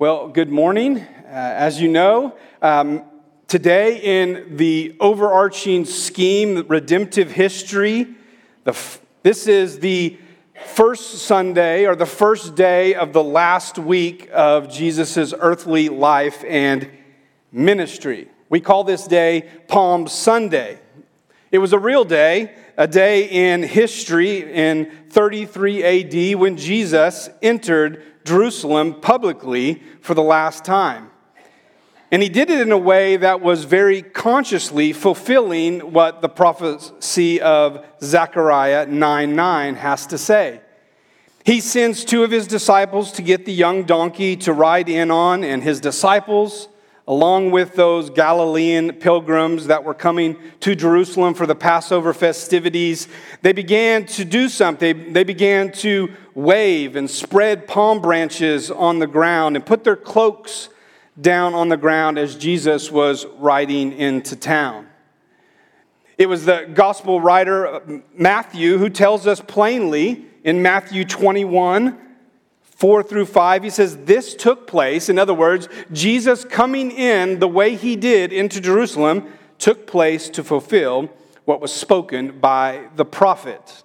Well, good morning. Uh, as you know, um, today in the overarching scheme, redemptive history, f- this is the first Sunday or the first day of the last week of Jesus' earthly life and ministry. We call this day Palm Sunday. It was a real day, a day in history in 33 AD when Jesus entered Jerusalem publicly for the last time. And he did it in a way that was very consciously fulfilling what the prophecy of Zechariah 9 9 has to say. He sends two of his disciples to get the young donkey to ride in on, and his disciples, along with those Galilean pilgrims that were coming to Jerusalem for the Passover festivities, they began to do something. They began to wave and spread palm branches on the ground and put their cloaks down on the ground as Jesus was riding into town. It was the gospel writer uh, Matthew who tells us plainly in Matthew 21 4 through 5, he says, This took place. In other words, Jesus coming in the way he did into Jerusalem took place to fulfill what was spoken by the prophet.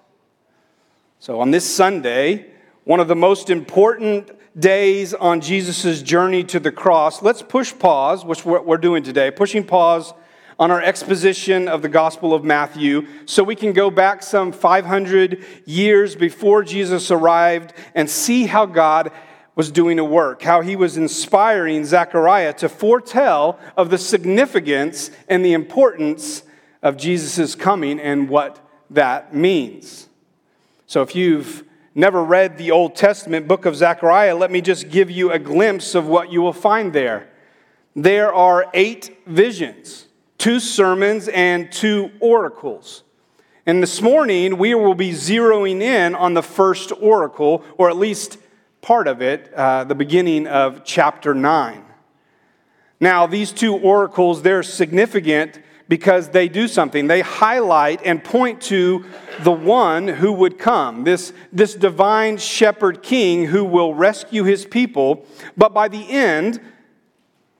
So on this Sunday, one of the most important days on Jesus' journey to the cross, let's push pause, which what we're doing today, pushing pause on our exposition of the Gospel of Matthew so we can go back some 500 years before Jesus arrived and see how God was doing a work, how he was inspiring Zechariah to foretell of the significance and the importance of Jesus' coming and what that means. So if you've never read the Old Testament book of Zechariah, let me just give you a glimpse of what you will find there. There are eight visions, two sermons, and two oracles. And this morning, we will be zeroing in on the first oracle, or at least part of it, uh, the beginning of chapter 9. Now, these two oracles, they're significant because they do something. They highlight and point to the one who would come, this, this divine shepherd king who will rescue his people. But by the end,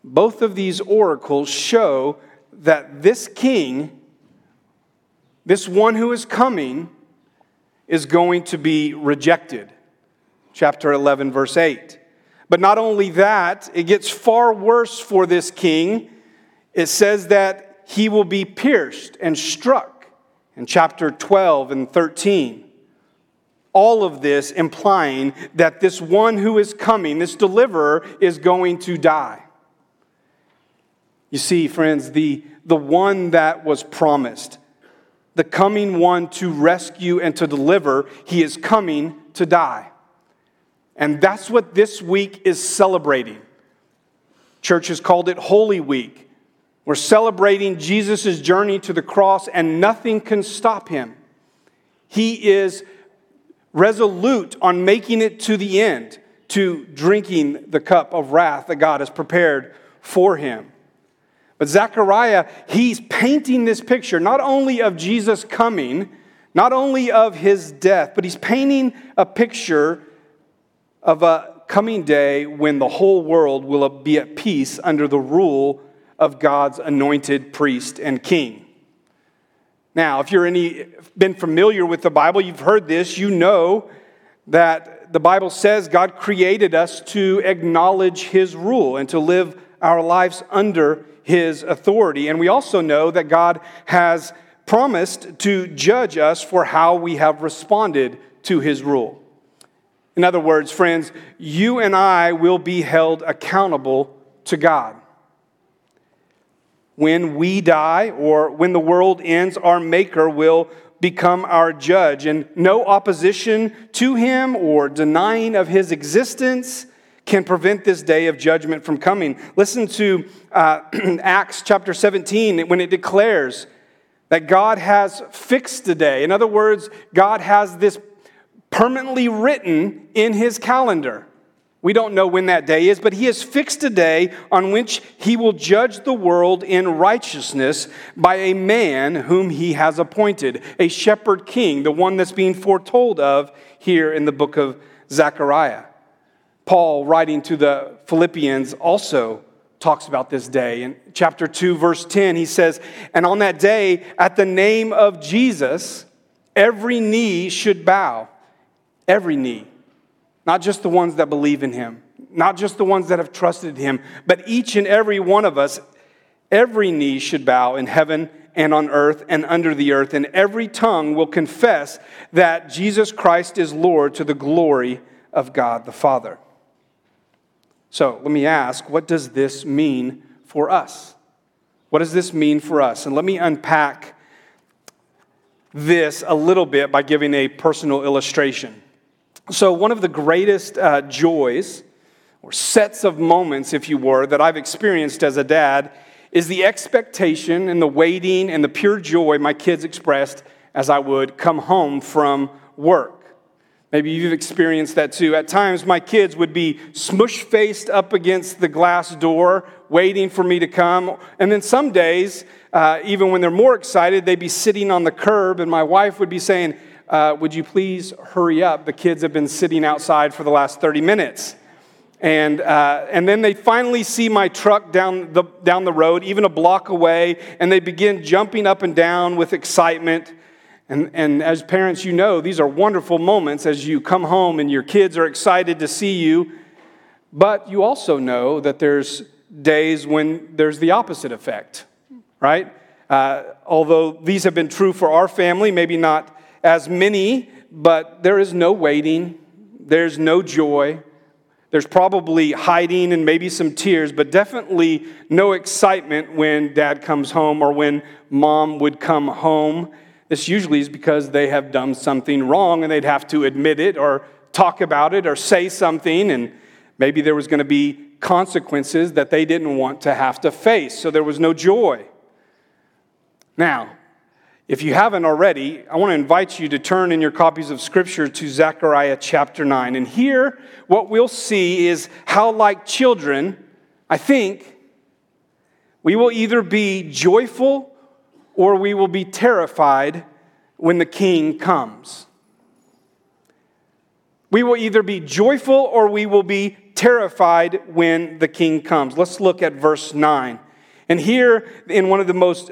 both of these oracles show that this king, this one who is coming, is going to be rejected. Chapter 11, verse 8. But not only that, it gets far worse for this king. It says that he will be pierced and struck in chapter 12 and 13. All of this implying that this one who is coming, this deliverer, is going to die. You see, friends, the, the one that was promised, the coming one to rescue and to deliver, he is coming to die. And that's what this week is celebrating. Church has called it Holy Week. We're celebrating Jesus' journey to the cross, and nothing can stop him. He is resolute on making it to the end, to drinking the cup of wrath that God has prepared for him. But Zechariah, he's painting this picture not only of Jesus coming, not only of his death, but he's painting a picture of a coming day when the whole world will be at peace under the rule of God's anointed priest and king. Now, if you're any been familiar with the Bible, you've heard this, you know that the Bible says God created us to acknowledge his rule and to live our lives under his authority. And we also know that God has promised to judge us for how we have responded to his rule. In other words, friends, you and I will be held accountable to God when we die or when the world ends, our Maker will become our judge. And no opposition to him or denying of his existence can prevent this day of judgment from coming. Listen to uh, Acts chapter 17 when it declares that God has fixed a day. In other words, God has this permanently written in his calendar. We don't know when that day is, but he has fixed a day on which he will judge the world in righteousness by a man whom he has appointed, a shepherd king, the one that's being foretold of here in the book of Zechariah. Paul, writing to the Philippians also talks about this day. In chapter 2, verse 10, he says, And on that day, at the name of Jesus, every knee should bow. Every knee. Not just the ones that believe in him, not just the ones that have trusted him, but each and every one of us, every knee should bow in heaven and on earth and under the earth, and every tongue will confess that Jesus Christ is Lord to the glory of God the Father. So let me ask, what does this mean for us? What does this mean for us? And let me unpack this a little bit by giving a personal illustration. So, one of the greatest uh, joys, or sets of moments, if you were, that I've experienced as a dad is the expectation and the waiting and the pure joy my kids expressed as I would come home from work. Maybe you've experienced that too. At times, my kids would be smush faced up against the glass door, waiting for me to come. And then some days, uh, even when they're more excited, they'd be sitting on the curb, and my wife would be saying, uh, Would you please hurry up? The kids have been sitting outside for the last 30 minutes. And, uh, and then they finally see my truck down the, down the road, even a block away, and they begin jumping up and down with excitement. And, and as parents, you know, these are wonderful moments as you come home and your kids are excited to see you. But you also know that there's days when there's the opposite effect, right? Uh, although these have been true for our family, maybe not as many, but there is no waiting, there's no joy. There's probably hiding and maybe some tears, but definitely no excitement when dad comes home or when mom would come home. This usually is because they have done something wrong and they'd have to admit it or talk about it or say something, and maybe there was going to be consequences that they didn't want to have to face. So there was no joy. Now, if you haven't already, I want to invite you to turn in your copies of Scripture to Zechariah chapter 9. And here, what we'll see is how, like children, I think, we will either be joyful or we will be terrified when the king comes. We will either be joyful or we will be terrified when the king comes. Let's look at verse 9. And here, in one of the most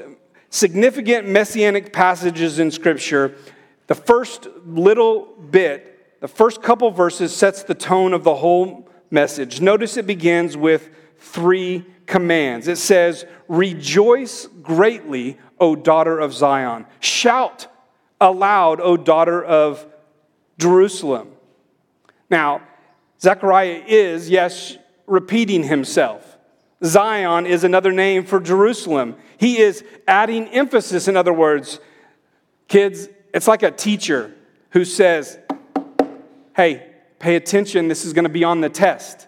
significant messianic passages in Scripture, the first little bit, the first couple verses, sets the tone of the whole message. Notice it begins with three commands. It says, Rejoice greatly, O daughter of Zion. Shout aloud, O daughter of Jerusalem. Now, Zechariah is, yes, repeating himself. Zion is another name for Jerusalem. He is adding emphasis, in other words. Kids, it's like a teacher who says, Hey, pay attention, this is going to be on the test.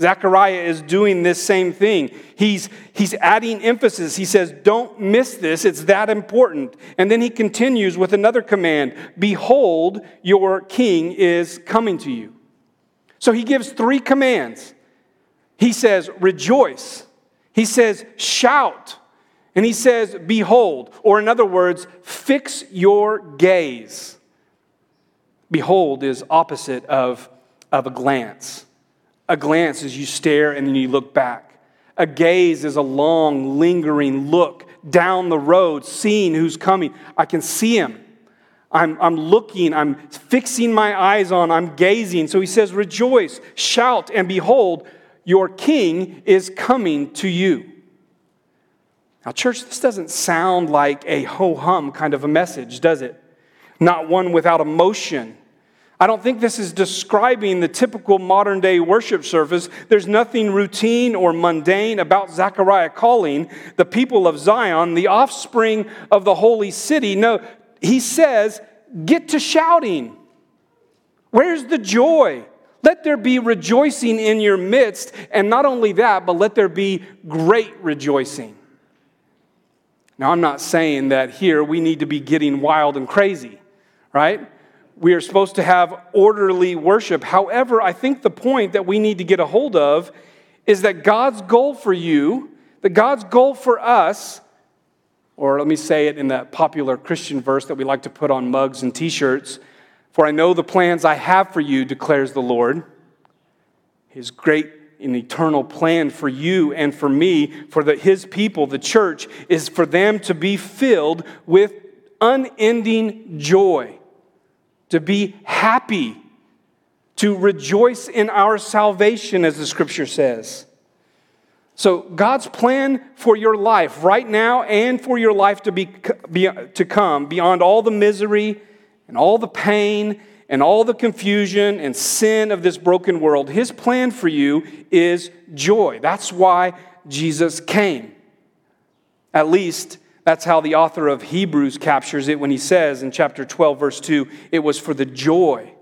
Zechariah is doing this same thing. He's, he's adding emphasis. He says, Don't miss this, it's that important. And then he continues with another command Behold, your king is coming to you. So he gives three commands. He says, Rejoice. He says, Shout. And he says, Behold. Or in other words, fix your gaze. Behold is opposite of, of a glance. A glance is you stare and then you look back. A gaze is a long, lingering look down the road, seeing who's coming. I can see him. I'm, I'm looking, I'm fixing my eyes on, I'm gazing. So he says, Rejoice, shout, and behold, your king is coming to you. Now, church, this doesn't sound like a ho hum kind of a message, does it? Not one without emotion I don't think this is describing the typical modern day worship service. There's nothing routine or mundane about Zechariah calling the people of Zion the offspring of the holy city. No, he says, get to shouting. Where's the joy? Let there be rejoicing in your midst. And not only that, but let there be great rejoicing. Now, I'm not saying that here we need to be getting wild and crazy, right? We are supposed to have orderly worship. However, I think the point that we need to get a hold of is that God's goal for you, that God's goal for us, or let me say it in that popular Christian verse that we like to put on mugs and t shirts For I know the plans I have for you, declares the Lord. His great an eternal plan for you and for me, for the, his people, the church, is for them to be filled with unending joy, to be happy, to rejoice in our salvation, as the scripture says. So, God's plan for your life right now and for your life to, be, be, to come, beyond all the misery and all the pain and all the confusion and sin of this broken world, His plan for you is joy. That's why Jesus came. At least, that's how the author of Hebrews captures it when he says in chapter 12, verse 2 it was for the joy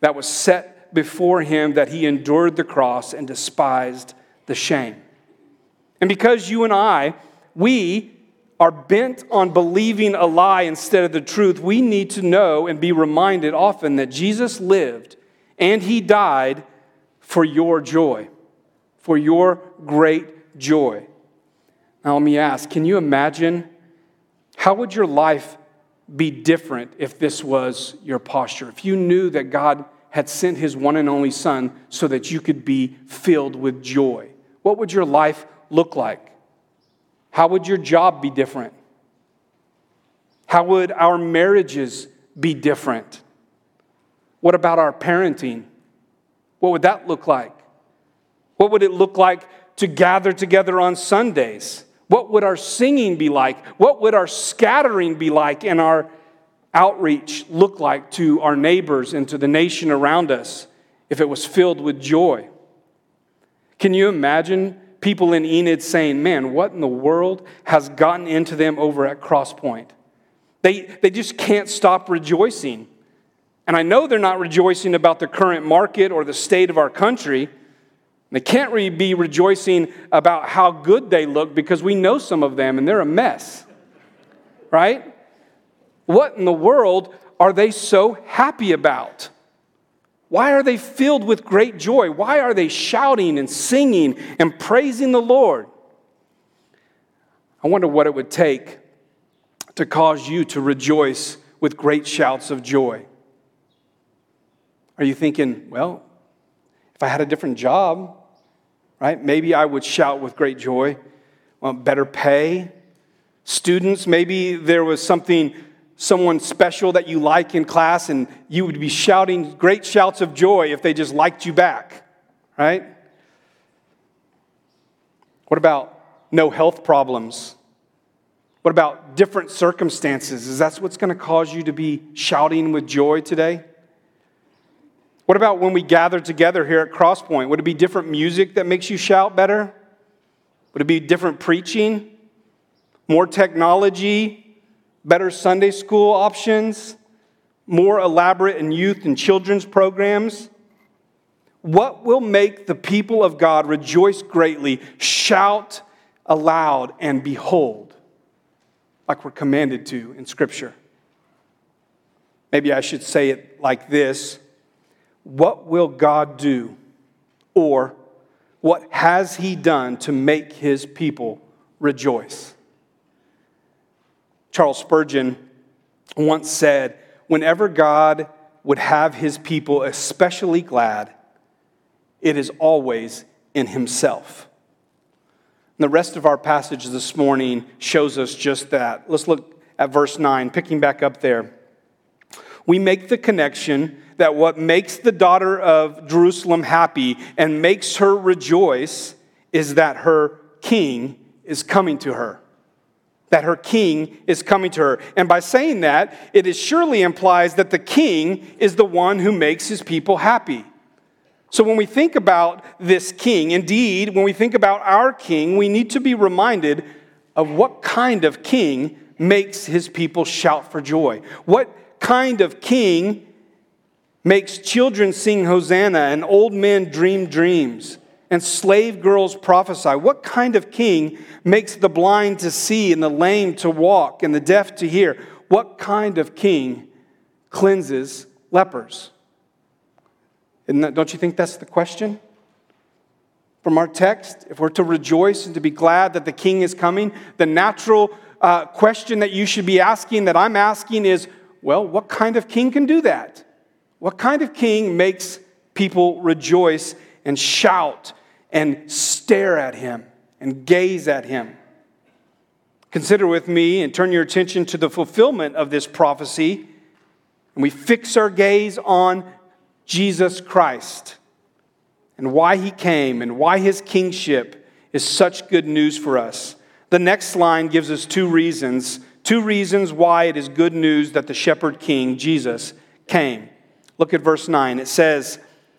that was set before him that he endured the cross and despised the shame. And because you and I, we are bent on believing a lie instead of the truth, we need to know and be reminded often that Jesus lived and he died for your joy, for your great joy. Now, let me ask can you imagine how would your life be different if this was your posture? If you knew that God had sent his one and only Son so that you could be filled with joy, what would your life look like? How would your job be different? How would our marriages be different? What about our parenting? What would that look like? What would it look like to gather together on Sundays? What would our singing be like? What would our scattering be like and our outreach look like to our neighbors and to the nation around us if it was filled with joy? Can you imagine people in Enid saying, Man, what in the world has gotten into them over at Crosspoint? They, they just can't stop rejoicing. And I know they're not rejoicing about the current market or the state of our country. They can't really be rejoicing about how good they look because we know some of them and they're a mess. Right? What in the world are they so happy about? Why are they filled with great joy? Why are they shouting and singing and praising the Lord? I wonder what it would take to cause you to rejoice with great shouts of joy. Are you thinking, well, if I had a different job, right, maybe I would shout with great joy? Better pay? Students, maybe there was something someone special that you like in class and you would be shouting great shouts of joy if they just liked you back, right? What about no health problems? What about different circumstances? Is that what's going to cause you to be shouting with joy today? What about when we gather together here at Crosspoint? Would it be different music that makes you shout better? Would it be different preaching? More technology? better Sunday school options, more elaborate in youth and children's programs? What will make the people of God rejoice greatly, shout aloud, and behold, like we're commanded to in Scripture? Maybe I should say it like this What will God do? Or what has He done to make His people rejoice? Charles Spurgeon once said, Whenever God would have his people especially glad, it is always in himself. And the rest of our passage this morning shows us just that. Let's look at verse 9, picking back up there. We make the connection that what makes the daughter of Jerusalem happy and makes her rejoice is that her king is coming to her that her king is coming to her. And by saying that, it is surely implies that the king is the one who makes his people happy. So when we think about this king, indeed, when we think about our king, we need to be reminded of what kind of king makes his people shout for joy. What kind of king makes children sing Hosanna and old men dream dreams? and slave girls prophesy. What kind of king makes the blind to see and the lame to walk and the deaf to hear? What kind of king cleanses lepers? That, don't you think that's the question? From our text, if we're to rejoice and to be glad that the king is coming, the natural uh, question that you should be asking, that I'm asking, is well, what kind of king can do that? What kind of king makes people rejoice and shout and stare at him and gaze at him. Consider with me and turn your attention to the fulfillment of this prophecy. And we fix our gaze on Jesus Christ and why he came and why his kingship is such good news for us. The next line gives us two reasons, two reasons why it is good news that the shepherd king, Jesus, came. Look at verse 9. It says,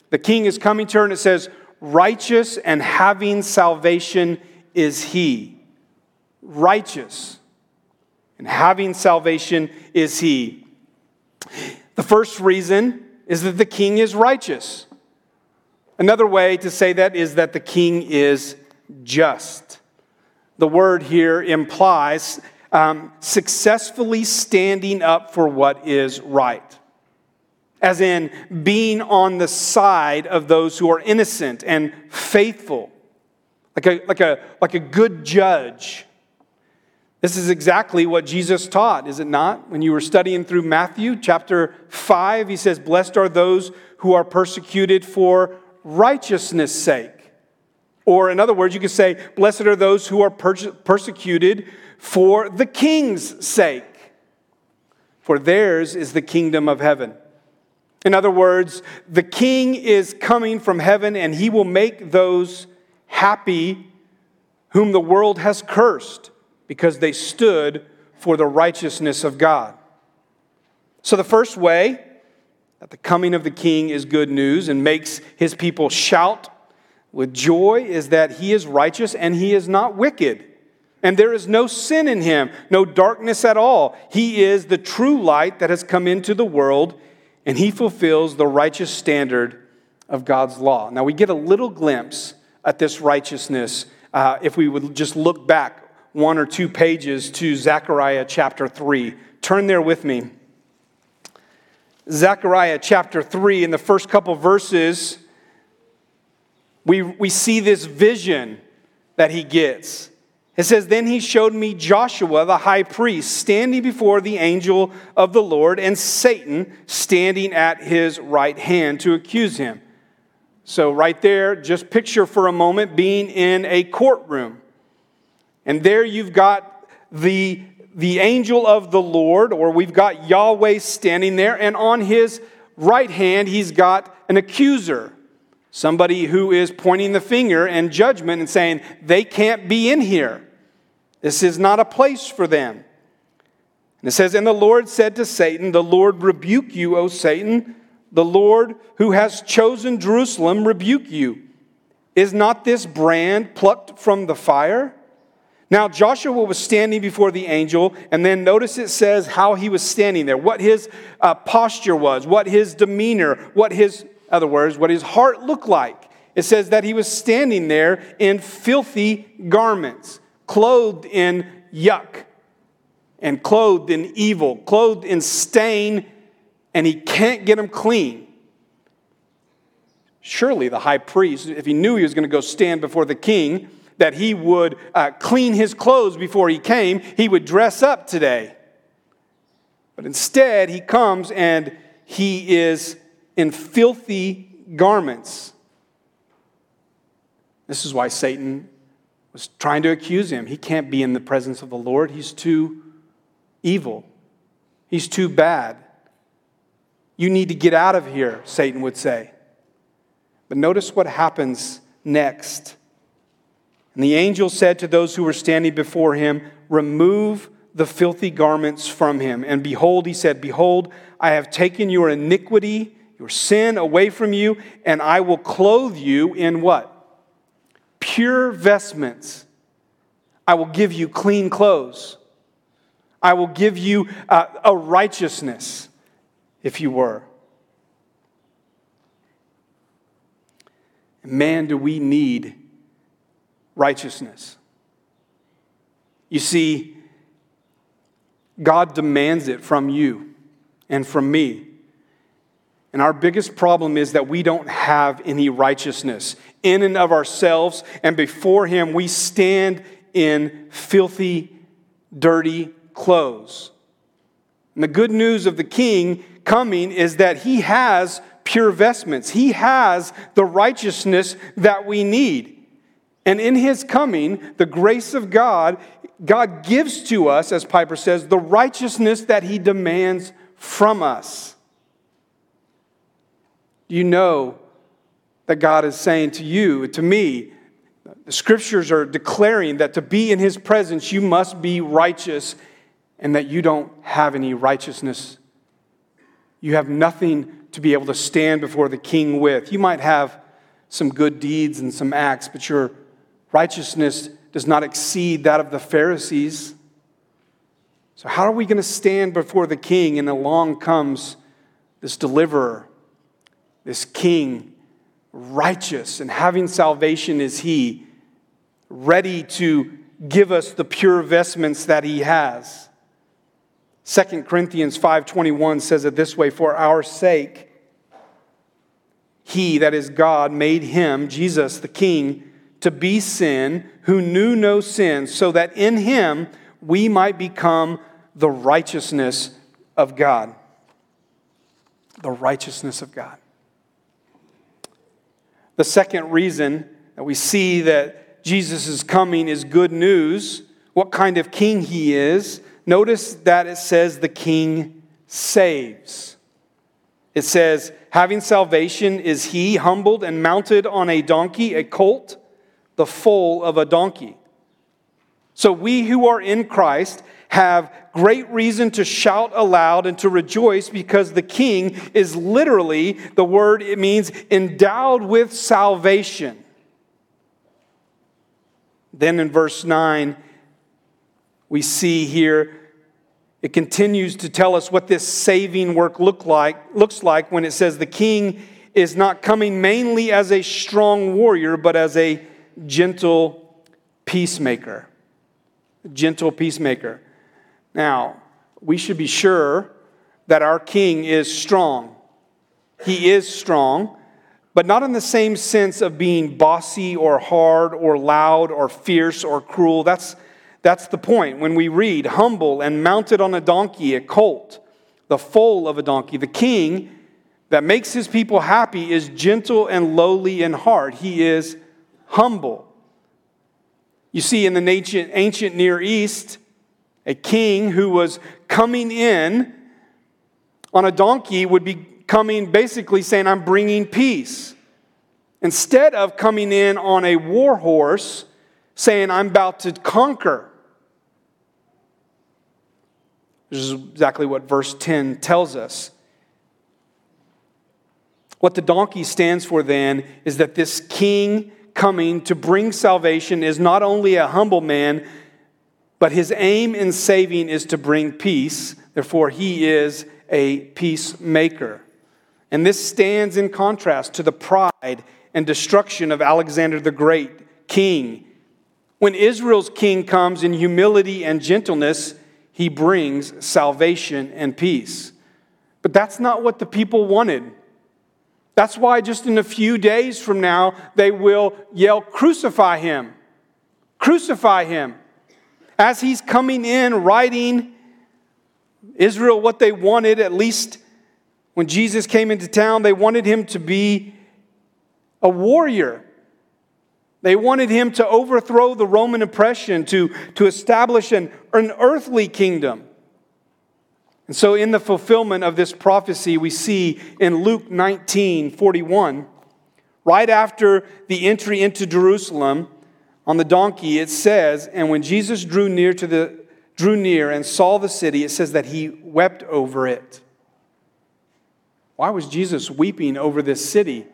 The king is coming to her, and it says, Righteous and having salvation is he righteous, and having salvation is he. The first reason is that the king is righteous. Another way to say that is that the king is just. The word here implies um, successfully standing up for what is right, as in being on the side of those who are innocent and faithful, like a, like a, like a good judge this is exactly what Jesus taught, is it not? When you were studying through Matthew chapter 5, he says, Blessed are those who are persecuted for righteousness' sake. Or, in other words, you could say, Blessed are those who are persecuted for the king's sake, for theirs is the kingdom of heaven. In other words, the king is coming from heaven and he will make those happy whom the world has cursed because they stood for the righteousness of God. So, the first way that the coming of the king is good news and makes his people shout with joy is that he is righteous and he is not wicked. And there is no sin in him, no darkness at all. He is the true light that has come into the world, and he fulfills the righteous standard of God's law. Now, we get a little glimpse at this righteousness uh, if we would just look back one or two pages to Zechariah chapter 3. Turn there with me. Zechariah chapter 3, in the first couple verses, we, we see this vision that he gets. It says, Then he showed me Joshua the high priest standing before the angel of the Lord, and Satan standing at his right hand to accuse him. So, right there, just picture for a moment being in a courtroom. And there you've got the, the angel of the Lord, or we've got Yahweh standing there, and on his right hand, he's got an accuser, somebody who is pointing the finger and judgment and saying, they can't be in here. This is not a place for them. And it says, And the Lord said to Satan, The Lord rebuke you, O Satan. The Lord who has chosen Jerusalem rebuke you. Is not this brand plucked from the fire? Now, Joshua was standing before the angel, and then notice it says how he was standing there, what his uh, posture was, what his demeanor, what his, other words, what his heart looked like. It says that he was standing there in filthy garments, clothed in yuck, and clothed in evil, clothed in stain, and he can't get them clean. Surely the high priest, if he knew he was going to go stand before the king, that he would uh, clean his clothes before he came, he would dress up today. But instead, he comes and he is in filthy garments. This is why Satan was trying to accuse him. He can't be in the presence of the Lord, he's too evil, he's too bad. You need to get out of here, Satan would say. But notice what happens next. And the angel said to those who were standing before him, Remove the filthy garments from him. And behold, he said, Behold, I have taken your iniquity, your sin away from you, and I will clothe you in what? Pure vestments. I will give you clean clothes. I will give you uh, a righteousness, if you were. Man, do we need righteousness. You see, God demands it from you and from me. And our biggest problem is that we don't have any righteousness in and of ourselves, and before Him we stand in filthy, dirty clothes. And the good news of the King coming is that He has pure vestments, He has the righteousness that we need. And in his coming, the grace of God, God gives to us, as Piper says, the righteousness that he demands from us. You know that God is saying to you, to me, the scriptures are declaring that to be in his presence, you must be righteous and that you don't have any righteousness. You have nothing to be able to stand before the king with. You might have some good deeds and some acts, but your righteousness does not exceed that of the Pharisees. So, how are we going to stand before the king? And along comes this deliverer, this king, righteous, and having salvation is he, ready to give us the pure vestments that he has. 2 Corinthians 5:21 says it this way for our sake he that is God made him Jesus the king to be sin who knew no sin so that in him we might become the righteousness of God the righteousness of God the second reason that we see that Jesus is coming is good news what kind of king he is Notice that it says the king saves. It says, having salvation is he humbled and mounted on a donkey, a colt, the foal of a donkey. So we who are in Christ have great reason to shout aloud and to rejoice because the king is literally, the word it means endowed with salvation. Then in verse 9, we see here it continues to tell us what this saving work look like, looks like when it says the king is not coming mainly as a strong warrior, but as a gentle peacemaker. Gentle peacemaker. Now, we should be sure that our king is strong. He is strong, but not in the same sense of being bossy or hard or loud or fierce or cruel. That's that's the point. When we read, humble and mounted on a donkey, a colt, the foal of a donkey, the king that makes his people happy is gentle and lowly in heart. He is humble. You see, in the ancient, ancient Near East, a king who was coming in on a donkey would be coming basically saying, I'm bringing peace. Instead of coming in on a war horse saying, I'm about to conquer. This is exactly what verse 10 tells us. What the donkey stands for then is that this king coming to bring salvation is not only a humble man, but his aim in saving is to bring peace. Therefore, he is a peacemaker. And this stands in contrast to the pride and destruction of Alexander the Great, king. When Israel's king comes in humility and gentleness, he brings salvation and peace. But that's not what the people wanted. That's why just in a few days from now, they will yell, Crucify him! Crucify him! As he's coming in, writing Israel what they wanted, at least when Jesus came into town, they wanted him to be a warrior. They wanted him to overthrow the Roman oppression, to, to establish an, an earthly kingdom. And so, in the fulfillment of this prophecy, we see in Luke 19 41, right after the entry into Jerusalem on the donkey, it says, And when Jesus drew near to the drew near and saw the city, it says that he wept over it. Why was Jesus weeping over this city?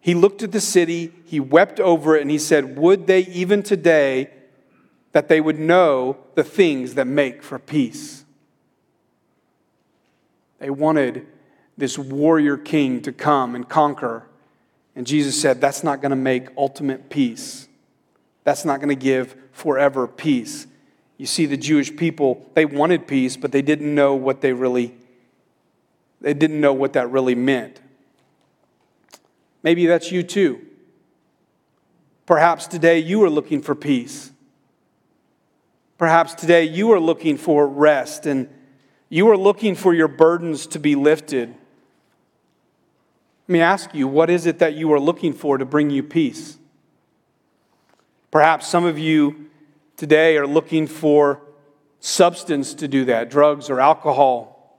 He looked at the city, he wept over it, and he said, Would they even today that they would know the things that make for peace? They wanted this warrior king to come and conquer. And Jesus said, That's not going to make ultimate peace. That's not going to give forever peace. You see, the Jewish people, they wanted peace, but they didn't know what they really, they didn't know what that really meant. Maybe that's you too. Perhaps today you are looking for peace. Perhaps today you are looking for rest and you are looking for your burdens to be lifted. Let me ask you, what is it that you are looking for to bring you peace? Perhaps some of you today are looking for substance to do that, drugs or alcohol.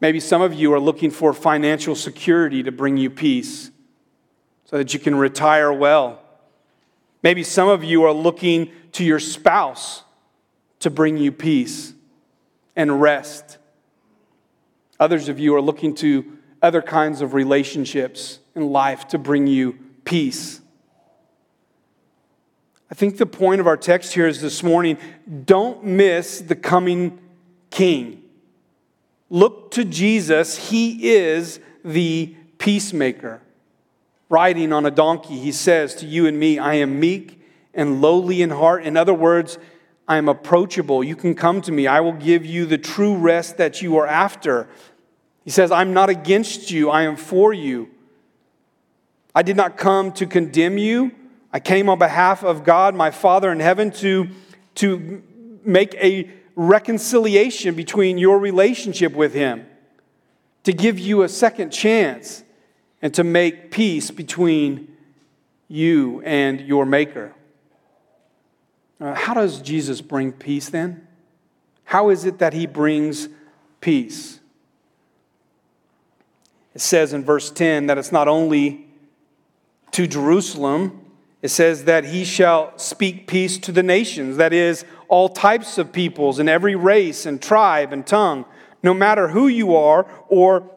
Maybe some of you are looking for financial security to bring you peace so that you can retire well. Maybe some of you are looking to your spouse to bring you peace and rest. Others of you are looking to other kinds of relationships in life to bring you peace. I think the point of our text here is this morning don't miss the coming king. Look to Jesus, he is the peacemaker. Riding on a donkey, he says to you and me, I am meek and lowly in heart. In other words, I am approachable. You can come to me. I will give you the true rest that you are after. He says, I'm not against you, I am for you. I did not come to condemn you. I came on behalf of God, my Father in heaven, to, to make a reconciliation between your relationship with Him, to give you a second chance, and to make peace between you and your Maker. Uh, how does Jesus bring peace then? How is it that He brings peace? It says in verse 10 that it's not only to Jerusalem, it says that he shall speak peace to the nations, that is, all types of peoples in every race and tribe and tongue. No matter who you are or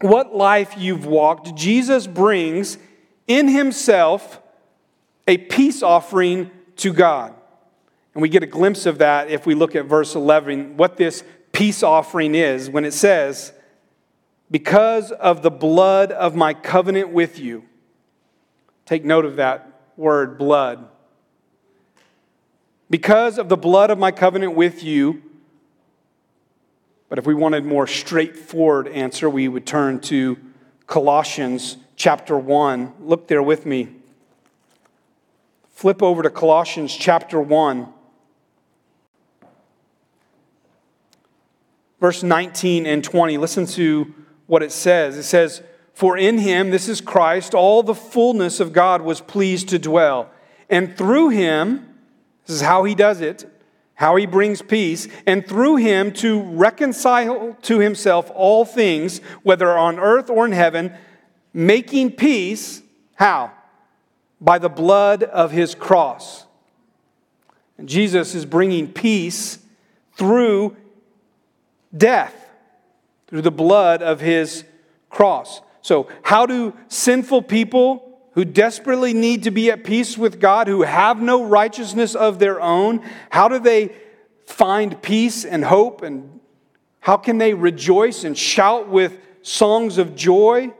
what life you've walked, Jesus brings in himself a peace offering to God. And we get a glimpse of that if we look at verse 11, what this peace offering is, when it says, Because of the blood of my covenant with you. Take note of that word, blood. Because of the blood of my covenant with you, but if we wanted more straightforward answer, we would turn to Colossians chapter 1. Look there with me. Flip over to Colossians chapter 1. Verse 19 and 20. Listen to what it says. It says, for in him, this is Christ, all the fullness of God was pleased to dwell. And through him, this is how he does it, how he brings peace, and through him to reconcile to himself all things, whether on earth or in heaven, making peace, how? By the blood of his cross. And Jesus is bringing peace through death, through the blood of his cross. So, how do sinful people who desperately need to be at peace with God, who have no righteousness of their own, how do they find peace and hope? And how can they rejoice and shout with songs of joy?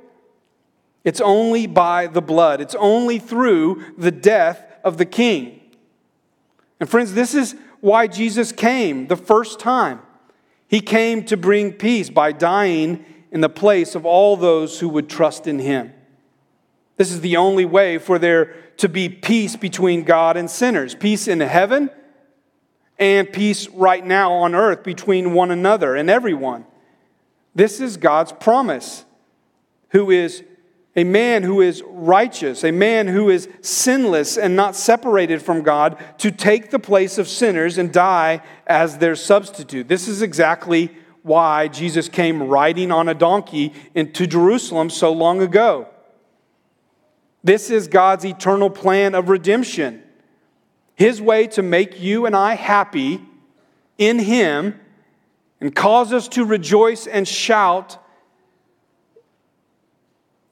It's only by the blood, it's only through the death of the king. And, friends, this is why Jesus came the first time. He came to bring peace by dying in the place of all those who would trust in him. This is the only way for there to be peace between God and sinners peace in heaven and peace right now on earth between one another and everyone. This is God's promise, who is a man who is righteous, a man who is sinless and not separated from God, to take the place of sinners and die as their substitute. This is exactly why Jesus came riding on a donkey into Jerusalem so long ago. This is God's eternal plan of redemption. His way to make you and I happy in Him and cause us to rejoice and shout.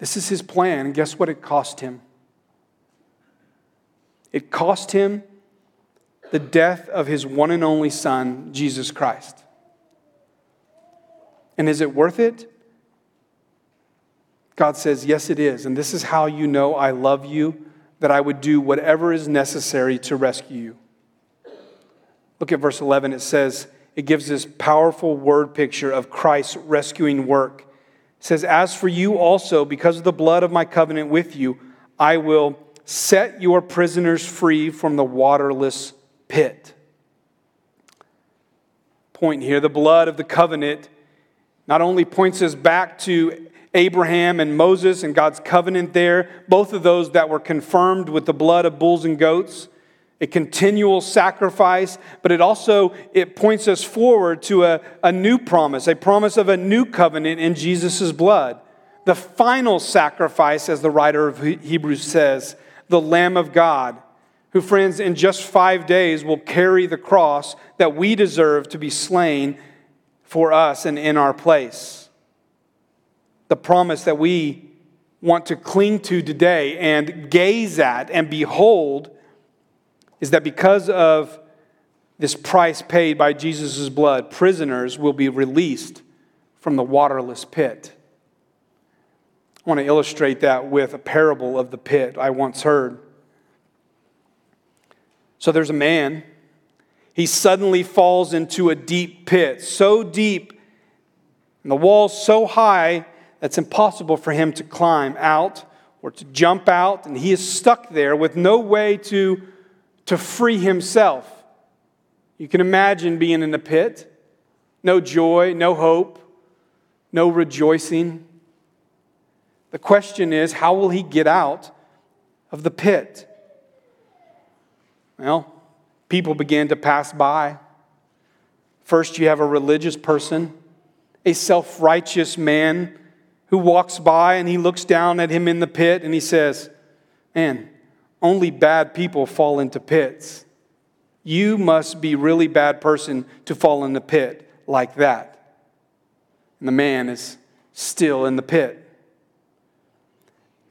This is His plan. And guess what it cost Him? It cost Him the death of His one and only Son, Jesus Christ. And is it worth it? God says, Yes, it is. And this is how you know I love you, that I would do whatever is necessary to rescue you. Look at verse 11. It says, it gives this powerful word picture of Christ's rescuing work. Says, As for you also, because of the blood of my covenant with you, I will set your prisoners free from the waterless pit. Point here the blood of the covenant not only points us back to Abraham and Moses and God's covenant there, both of those that were confirmed with the blood of bulls and goats, a continual sacrifice, but it also it points us forward to a, a new promise, a promise of a new covenant in Jesus' blood. The final sacrifice, as the writer of Hebrews says, the Lamb of God, who, friends, in just five days will carry the cross that we deserve to be slain for us and in our place. The promise that we want to cling to today and gaze at and behold is that because of this price paid by Jesus' blood, prisoners will be released from the waterless pit. I want to illustrate that with a parable of the pit I once heard. So there's a man. He suddenly falls into a deep pit, so deep, and the wall's so high that's impossible for him to climb out or to jump out, and he is stuck there with no way to to free himself. You can imagine being in the pit, no joy, no hope, no rejoicing. The question is, how will he get out of the pit? Well, people began to pass by. First, you have a religious person, a self righteous man who walks by and he looks down at him in the pit and he says, Man, only bad people fall into pits. You must be really bad person to fall in the pit like that. And the man is still in the pit.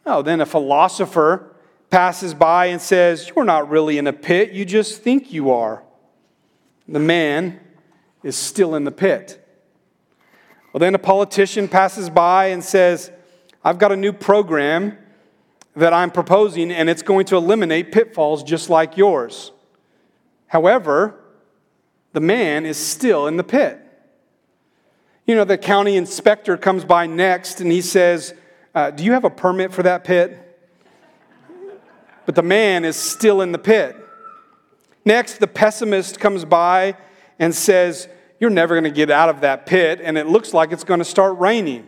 Oh, then a philosopher passes by and says, You're not really in a pit, you just think you are. The man is still in the pit. Well, then a politician passes by and says, I've got a new program that I'm proposing, and it's going to eliminate pitfalls just like yours. However, the man is still in the pit. You know, the county inspector comes by next and he says, uh, Do you have a permit for that pit? But the man is still in the pit. Next, the pessimist comes by and says, You're never going to get out of that pit, and it looks like it's going to start raining.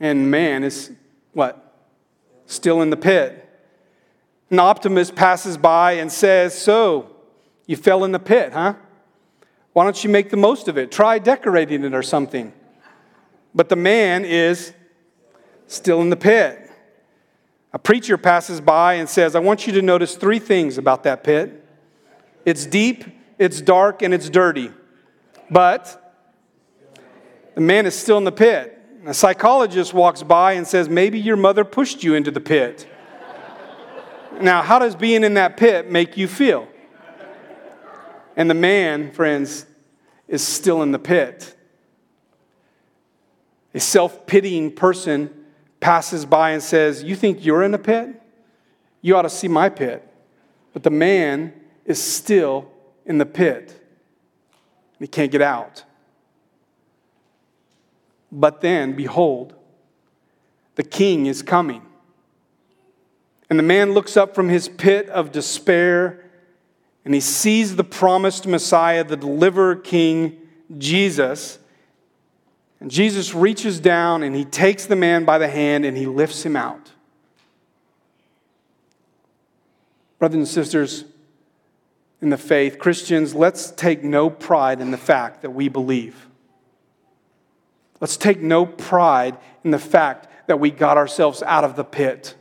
And man is what? Still in the pit. An optimist passes by and says, So, you fell in the pit, huh? Why don't you make the most of it? Try decorating it or something. But the man is still in the pit. A preacher passes by and says, I want you to notice three things about that pit it's deep, it's dark, and it's dirty. But the man is still in the pit. A psychologist walks by and says, Maybe your mother pushed you into the pit. now, how does being in that pit make you feel? And the man, friends, is still in the pit. A self pitying person passes by and says, You think you're in a pit? You ought to see my pit. But the man is still in the pit. He can't get out. But then, behold, the king is coming. And the man looks up from his pit of despair and he sees the promised Messiah, the deliverer king, Jesus. And Jesus reaches down and he takes the man by the hand and he lifts him out. Brothers and sisters in the faith, Christians, let's take no pride in the fact that we believe. Let's take no pride in the fact that we got ourselves out of the pit.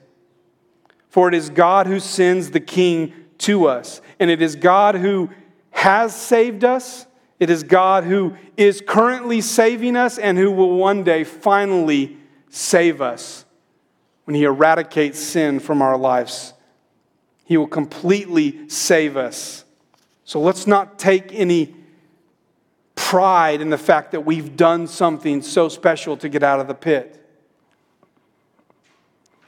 For it is God who sends the King to us, and it is God who has saved us. It is God who is currently saving us and who will one day finally save us when He eradicates sin from our lives. He will completely save us. So let's not take any pride in the fact that we've done something so special to get out of the pit.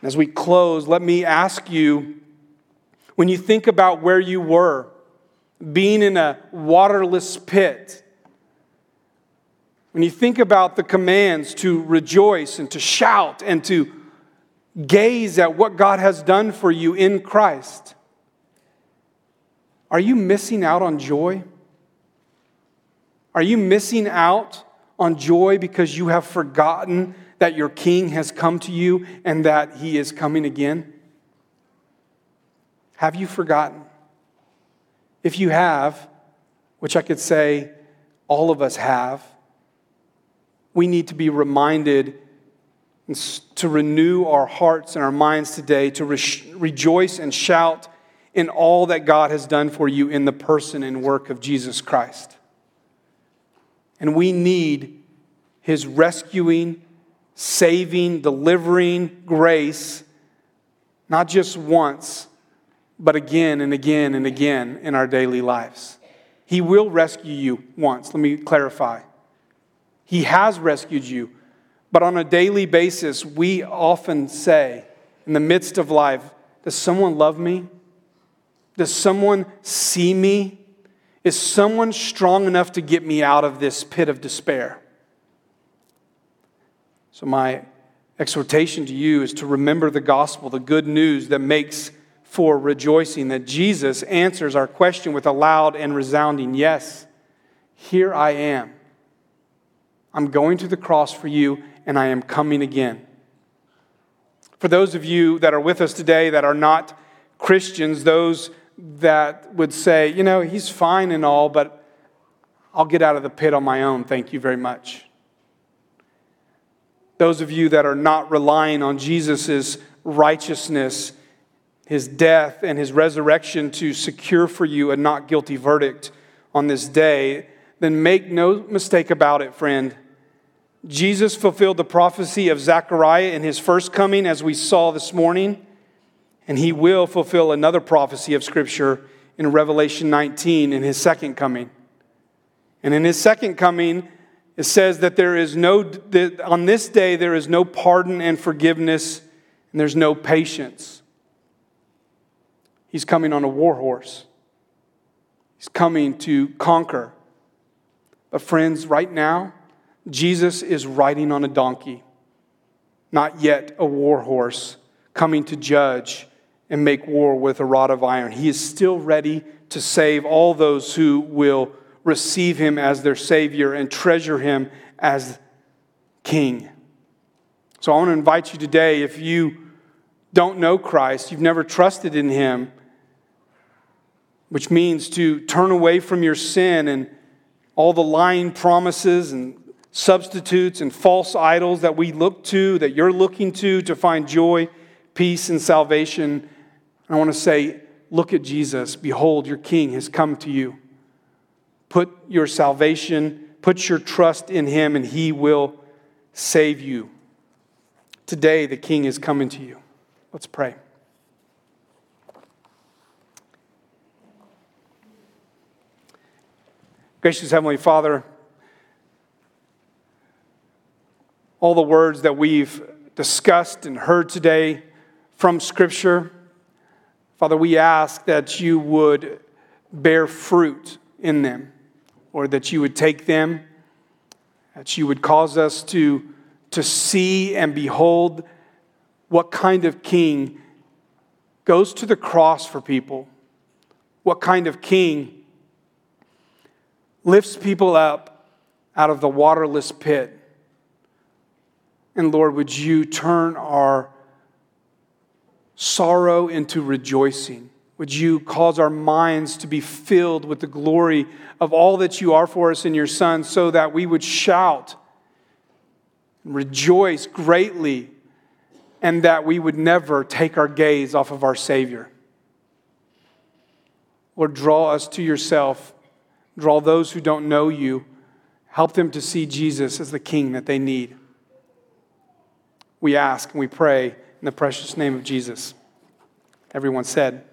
As we close, let me ask you when you think about where you were, being in a waterless pit, when you think about the commands to rejoice and to shout and to gaze at what God has done for you in Christ, are you missing out on joy? Are you missing out on joy because you have forgotten that your king has come to you and that he is coming again? Have you forgotten? If you have, which I could say all of us have, we need to be reminded to renew our hearts and our minds today, to re- rejoice and shout in all that God has done for you in the person and work of Jesus Christ. And we need his rescuing, saving, delivering grace, not just once, but again and again and again in our daily lives. He will rescue you once. Let me clarify. He has rescued you but on a daily basis, we often say, in the midst of life, Does someone love me? Does someone see me? Is someone strong enough to get me out of this pit of despair? So, my exhortation to you is to remember the gospel, the good news that makes for rejoicing, that Jesus answers our question with a loud and resounding yes. Here I am. I'm going to the cross for you, and I am coming again. For those of you that are with us today that are not Christians, those that would say, you know, he's fine and all, but I'll get out of the pit on my own, thank you very much. Those of you that are not relying on Jesus' righteousness, his death, and his resurrection to secure for you a not guilty verdict on this day, then make no mistake about it, friend. Jesus fulfilled the prophecy of Zechariah in his first coming, as we saw this morning, and he will fulfill another prophecy of Scripture in Revelation 19 in his second coming. And in his second coming, it says that there is no, that on this day, there is no pardon and forgiveness, and there's no patience. He's coming on a war horse, he's coming to conquer. But, friends, right now, Jesus is riding on a donkey, not yet a war horse, coming to judge and make war with a rod of iron. He is still ready to save all those who will receive him as their Savior and treasure him as King. So I want to invite you today, if you don't know Christ, you've never trusted in him, which means to turn away from your sin and all the lying promises and substitutes and false idols that we look to, that you're looking to to find joy, peace, and salvation. I want to say, look at Jesus. Behold, your King has come to you. Put your salvation, put your trust in him, and he will save you. Today, the King is coming to you. Let's pray. Gracious Heavenly Father, all the words that we've discussed and heard today from Scripture. Father, we ask that you would bear fruit in them, or that you would take them, that you would cause us to, to see and behold what kind of king goes to the cross for people, what kind of king lifts people up out of the waterless pit. And Lord, would you turn our sorrow into rejoicing? Would you cause our minds to be filled with the glory of all that you are for us in your Son so that we would shout, and rejoice greatly, and that we would never take our gaze off of our Savior? Lord, draw us to yourself. Draw those who don't know you. Help them to see Jesus as the King that they need we ask and we pray in the precious name of Jesus. Everyone said,